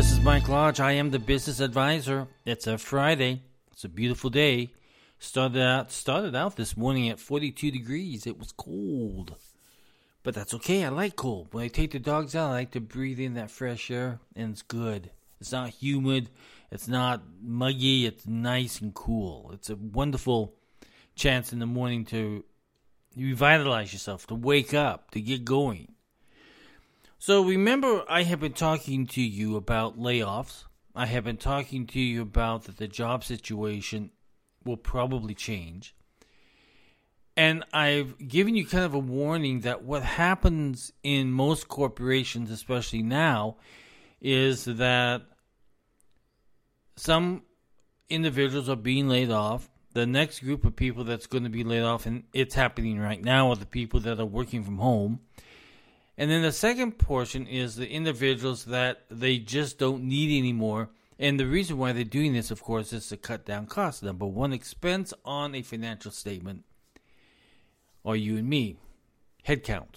this is Mike Lodge. I am the business advisor. It's a Friday. It's a beautiful day. Started out started out this morning at 42 degrees. It was cold. But that's okay. I like cold. When I take the dogs out, I like to breathe in that fresh air and it's good. It's not humid. It's not muggy. It's nice and cool. It's a wonderful chance in the morning to revitalize yourself, to wake up, to get going. So remember, I have been talking to you about layoffs. I have been talking to you about that the job situation will probably change. And I've given you kind of a warning that what happens in most corporations, especially now, is that some individuals are being laid off. The next group of people that's going to be laid off, and it's happening right now, are the people that are working from home. And then the second portion is the individuals that they just don't need anymore. And the reason why they're doing this, of course, is to cut down costs. Number one expense on a financial statement are you and me headcount.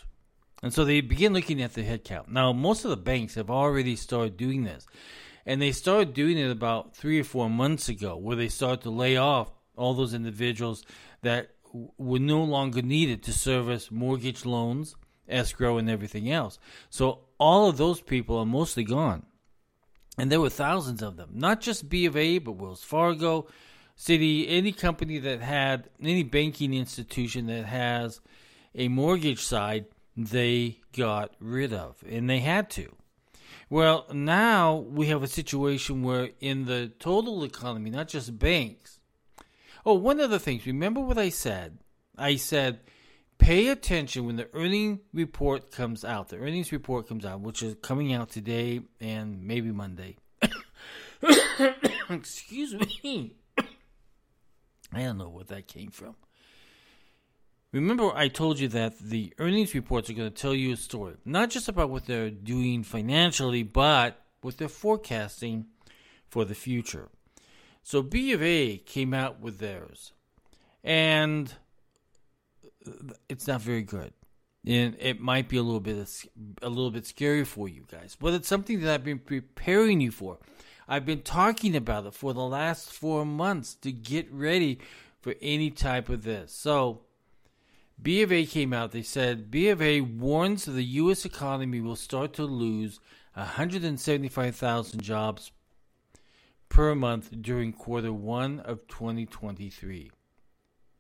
And so they begin looking at the headcount. Now, most of the banks have already started doing this. And they started doing it about three or four months ago, where they started to lay off all those individuals that were no longer needed to service mortgage loans escrow, and everything else. So all of those people are mostly gone. And there were thousands of them, not just B of A, but Wells Fargo, Citi, any company that had, any banking institution that has a mortgage side, they got rid of. And they had to. Well, now we have a situation where in the total economy, not just banks. Oh, one of the things, Remember what I said? I said pay attention when the earning report comes out. The earnings report comes out, which is coming out today and maybe Monday. Excuse me. I don't know where that came from. Remember, I told you that the earnings reports are going to tell you a story, not just about what they're doing financially, but what they're forecasting for the future. So B of A came out with theirs. And it's not very good, and it might be a little bit a little bit scary for you guys. But it's something that I've been preparing you for. I've been talking about it for the last four months to get ready for any type of this. So, B of A came out. They said B of A warns the U.S. economy will start to lose 175,000 jobs per month during quarter one of 2023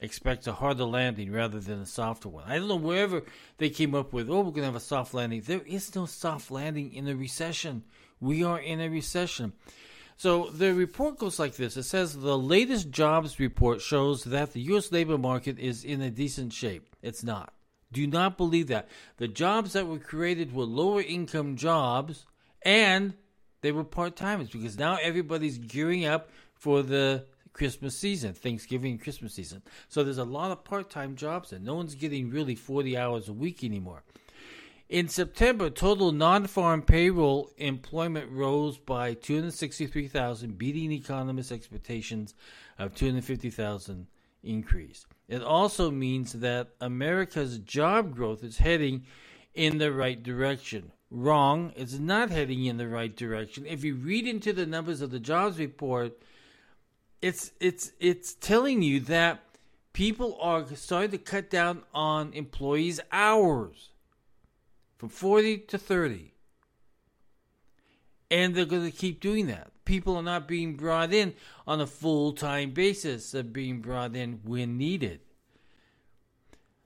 expect a harder landing rather than a softer one. I don't know wherever they came up with, oh, we're going to have a soft landing. There is no soft landing in a recession. We are in a recession. So the report goes like this it says the latest jobs report shows that the U.S. labor market is in a decent shape. It's not. Do not believe that. The jobs that were created were lower income jobs and they were part timers because now everybody's gearing up for the Christmas season, Thanksgiving, Christmas season. So there's a lot of part time jobs, and no one's getting really 40 hours a week anymore. In September, total non farm payroll employment rose by 263,000, beating economists' expectations of 250,000 increase. It also means that America's job growth is heading in the right direction. Wrong, it's not heading in the right direction. If you read into the numbers of the jobs report, it's it's it's telling you that people are starting to cut down on employees' hours from 40 to 30. And they're going to keep doing that. People are not being brought in on a full time basis, they're being brought in when needed.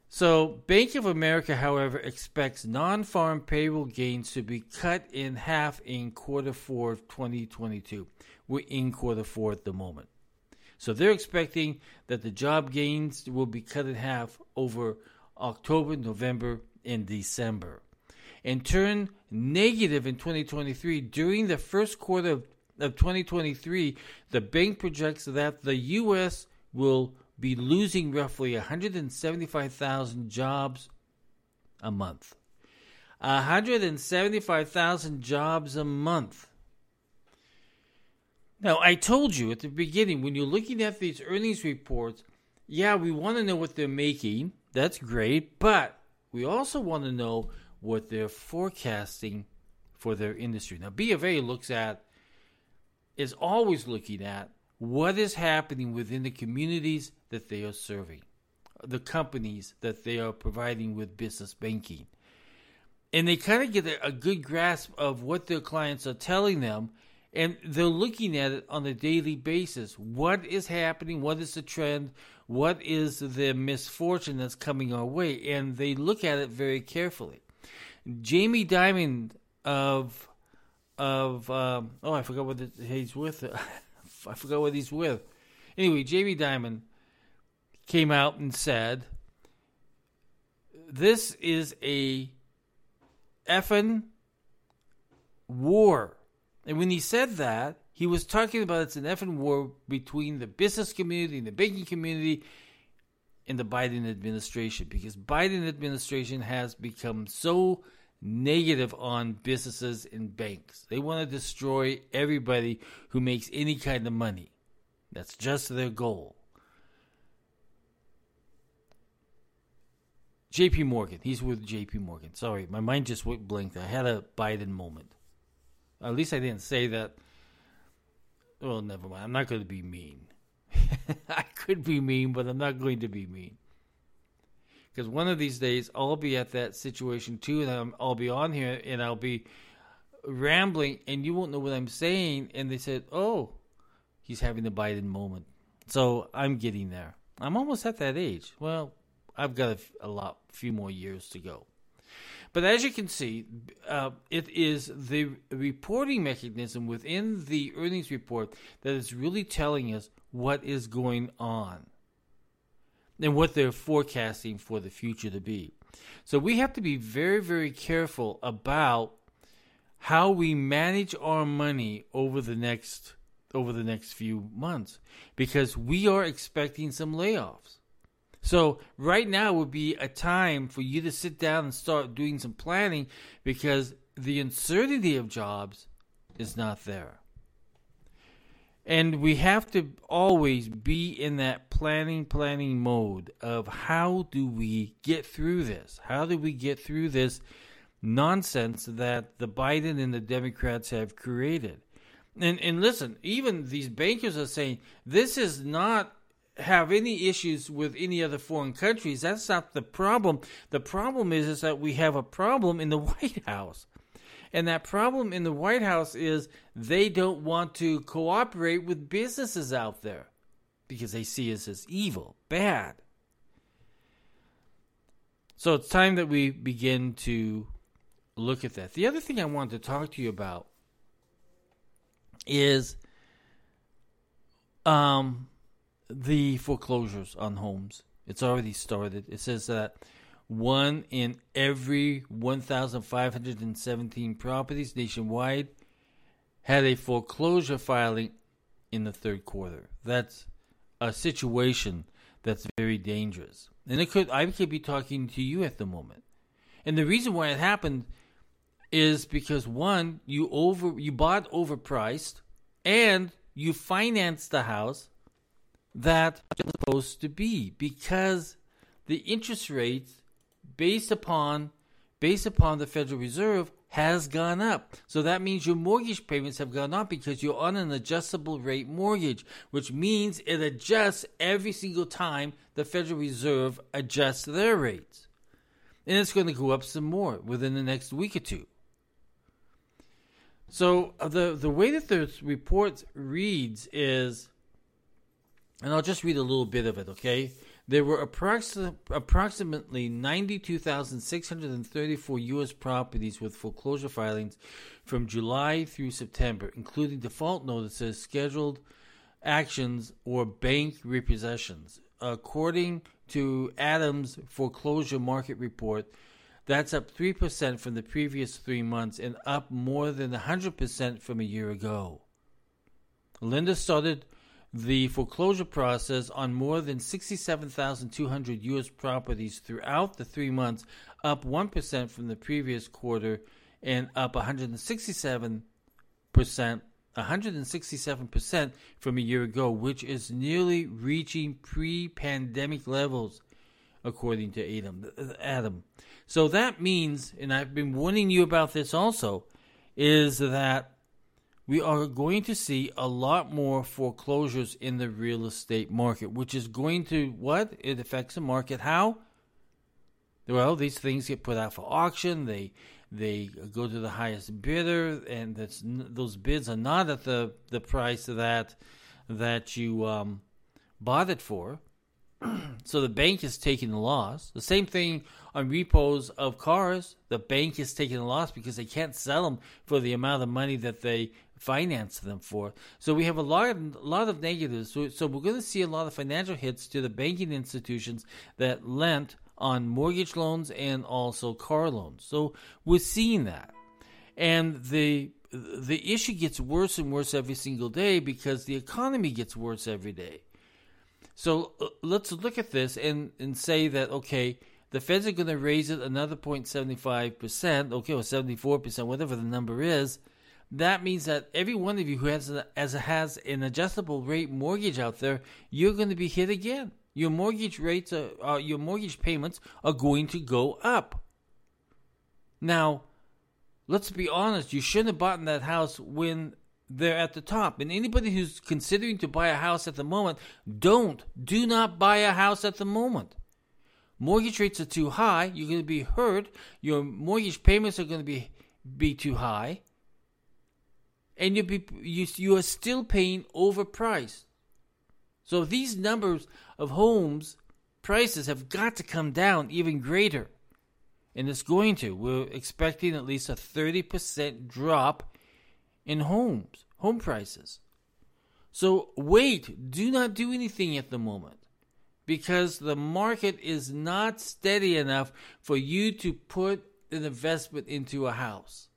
So, Bank of America, however, expects non farm payroll gains to be cut in half in quarter four of 2022. We're in quarter four at the moment. So they're expecting that the job gains will be cut in half over October, November, and December. And turn negative in 2023 during the first quarter of, of 2023, the bank projects that the U.S. will be losing roughly 175,000 jobs a month. 175,000 jobs a month. Now, I told you at the beginning when you're looking at these earnings reports, yeah, we want to know what they're making. That's great. But we also want to know what they're forecasting for their industry. Now, B of A looks at is always looking at what is happening within the communities that they are serving, the companies that they are providing with business banking. And they kind of get a, a good grasp of what their clients are telling them, and they're looking at it on a daily basis. What is happening? What is the trend? What is the misfortune that's coming our way? And they look at it very carefully. Jamie Dimon of of um, oh I forgot what he's with. I forgot what he's with. Anyway, Jamie Dimon came out and said, "This is a effing war." And when he said that, he was talking about it's an effing war between the business community and the banking community and the Biden administration because Biden administration has become so negative on businesses and banks. They want to destroy everybody who makes any kind of money. That's just their goal. JP Morgan. He's with JP Morgan. Sorry, my mind just went blinked. I had a Biden moment. At least I didn't say that. Well, never mind. I'm not going to be mean. I could be mean, but I'm not going to be mean because one of these days I'll be at that situation too, and i will be on here and I'll be rambling, and you won't know what I'm saying. And they said, "Oh, he's having the Biden moment." So I'm getting there. I'm almost at that age. Well, I've got a, a lot, few more years to go. But as you can see, uh, it is the reporting mechanism within the earnings report that is really telling us what is going on and what they're forecasting for the future to be. So we have to be very, very careful about how we manage our money over the next over the next few months because we are expecting some layoffs. So right now would be a time for you to sit down and start doing some planning because the uncertainty of jobs is not there. And we have to always be in that planning, planning mode of how do we get through this? How do we get through this nonsense that the Biden and the Democrats have created? And and listen, even these bankers are saying this is not have any issues with any other foreign countries. That's not the problem. The problem is is that we have a problem in the White House. And that problem in the White House is they don't want to cooperate with businesses out there because they see us as evil, bad. So it's time that we begin to look at that. The other thing I wanted to talk to you about is um, the foreclosures on homes. It's already started. It says that one in every 1,517 properties nationwide had a foreclosure filing in the third quarter. That's a situation that's very dangerous. And it could I could be talking to you at the moment. And the reason why it happened is because one, you over you bought overpriced and you financed the house that was supposed to be because the interest rates based upon based upon the Federal Reserve has gone up. So that means your mortgage payments have gone up because you're on an adjustable rate mortgage, which means it adjusts every single time the Federal Reserve adjusts their rates. And it's going to go up some more within the next week or two. So uh, the the way that the report reads is and I'll just read a little bit of it, okay? There were approximately 92,634 U.S. properties with foreclosure filings from July through September, including default notices, scheduled actions, or bank repossessions. According to ATTOM's Foreclosure Market Report, that's up 3% from the previous three months and up more than 100% from a year ago. Linda started the foreclosure process on more than 67,200 U.S. properties throughout the three months, up 1% from the previous quarter and up 167%, 167% from a year ago, which is nearly reaching pre-pandemic levels, according to ATTOM. ATTOM. So that means, and I've been warning you about this also, is that we are going to see a lot more foreclosures in the real estate market, which is going to what? It affects the market. How? Well, these things get put out for auction. They they go to the highest bidder, and that's those bids are not at the the price that that you um, bought it for. so the bank is taking the loss. The same thing on repos of cars. The bank is taking the loss because they can't sell them for the amount of money that they finance them for. So we have a lot of, a lot of negatives. So, so we're going to see a lot of financial hits to the banking institutions that lent on mortgage loans and also car loans. So we're seeing that. And the the issue gets worse and worse every single day because the economy gets worse every day. So uh, let's look at this and, and say that, okay, the feds are going to raise it another 0.75%, okay, or 74%, whatever the number is. That means that every one of you who has, a, as has an adjustable rate mortgage out there, you're going to be hit again. Your mortgage rates, are, uh, your mortgage payments are going to go up. Now, let's be honest, you shouldn't have bought that house when they're at the top. And anybody who's considering to buy a house at the moment, don't. Do not buy a house at the moment. Mortgage rates are too high. You're going to be hurt. Your mortgage payments are going to be be too high, and you be you, you are still paying overpriced. So these numbers of homes prices have got to come down even greater, and it's going to. We're expecting at least a thirty percent drop in homes, home prices. So wait, do not do anything at the moment because the market is not steady enough for you to put an investment into a house.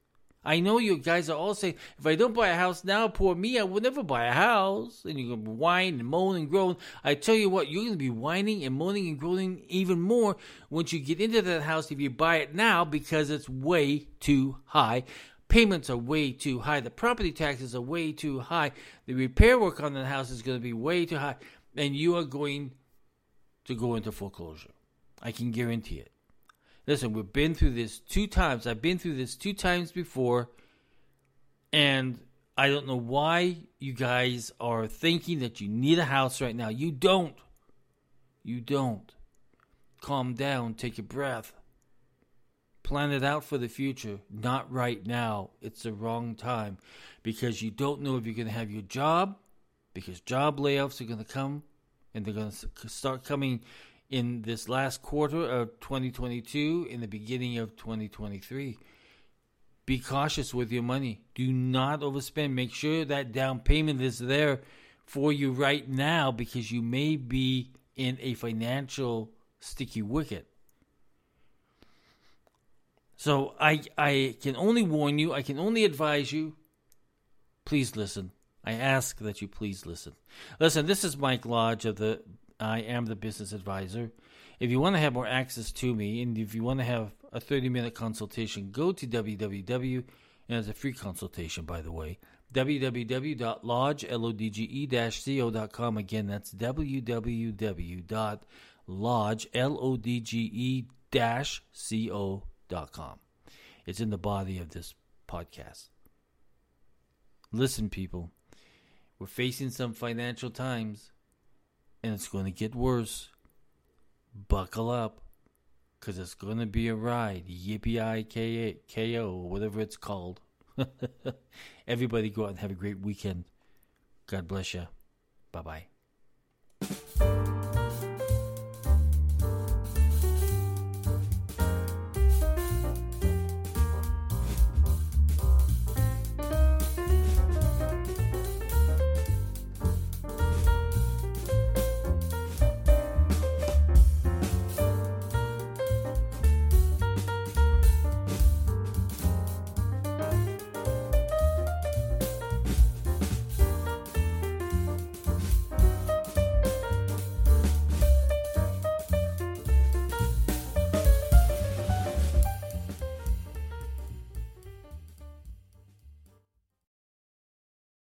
I know you guys are all saying, if I don't buy a house now, poor me, I will never buy a house. And you're going to whine and moan and groan. I tell you what, you're going to be whining and moaning and groaning even more once you get into that house if you buy it now because it's way too high payments are way too high. The property taxes are way too high. The repair work on the house is going to be way too high. And you are going to go into foreclosure. I can guarantee it. Listen, we've been through this two times. I've been through this two times before. And I don't know why you guys are thinking that you need a house right now. You don't. You don't. Calm down. Take a breath. Plan it out for the future, not right now. It's the wrong time because you don't know if you're going to have your job, because job layoffs are going to come and they're going to start coming in this last quarter of 2022, in the beginning of 2023. Be cautious with your money. Do not overspend. Make sure that down payment is there for you right now because you may be in a financial sticky wicket. So I I can only warn you, I can only advise you. Please listen. I ask that you please listen. Listen, this is Mike Lodge of the I am the business advisor. If you want to have more access to me and if you want to have a 30 minute consultation, go to www and it's a free consultation by the way. www.lodge-co.com again that's www.lodge-co.com com. It's in the body of this podcast. Listen, people, we're facing some financial times and it's going to get worse. Buckle up because it's going to be a ride. Yippee K-O, whatever it's called. Everybody go out and have a great weekend. God bless you. Bye bye.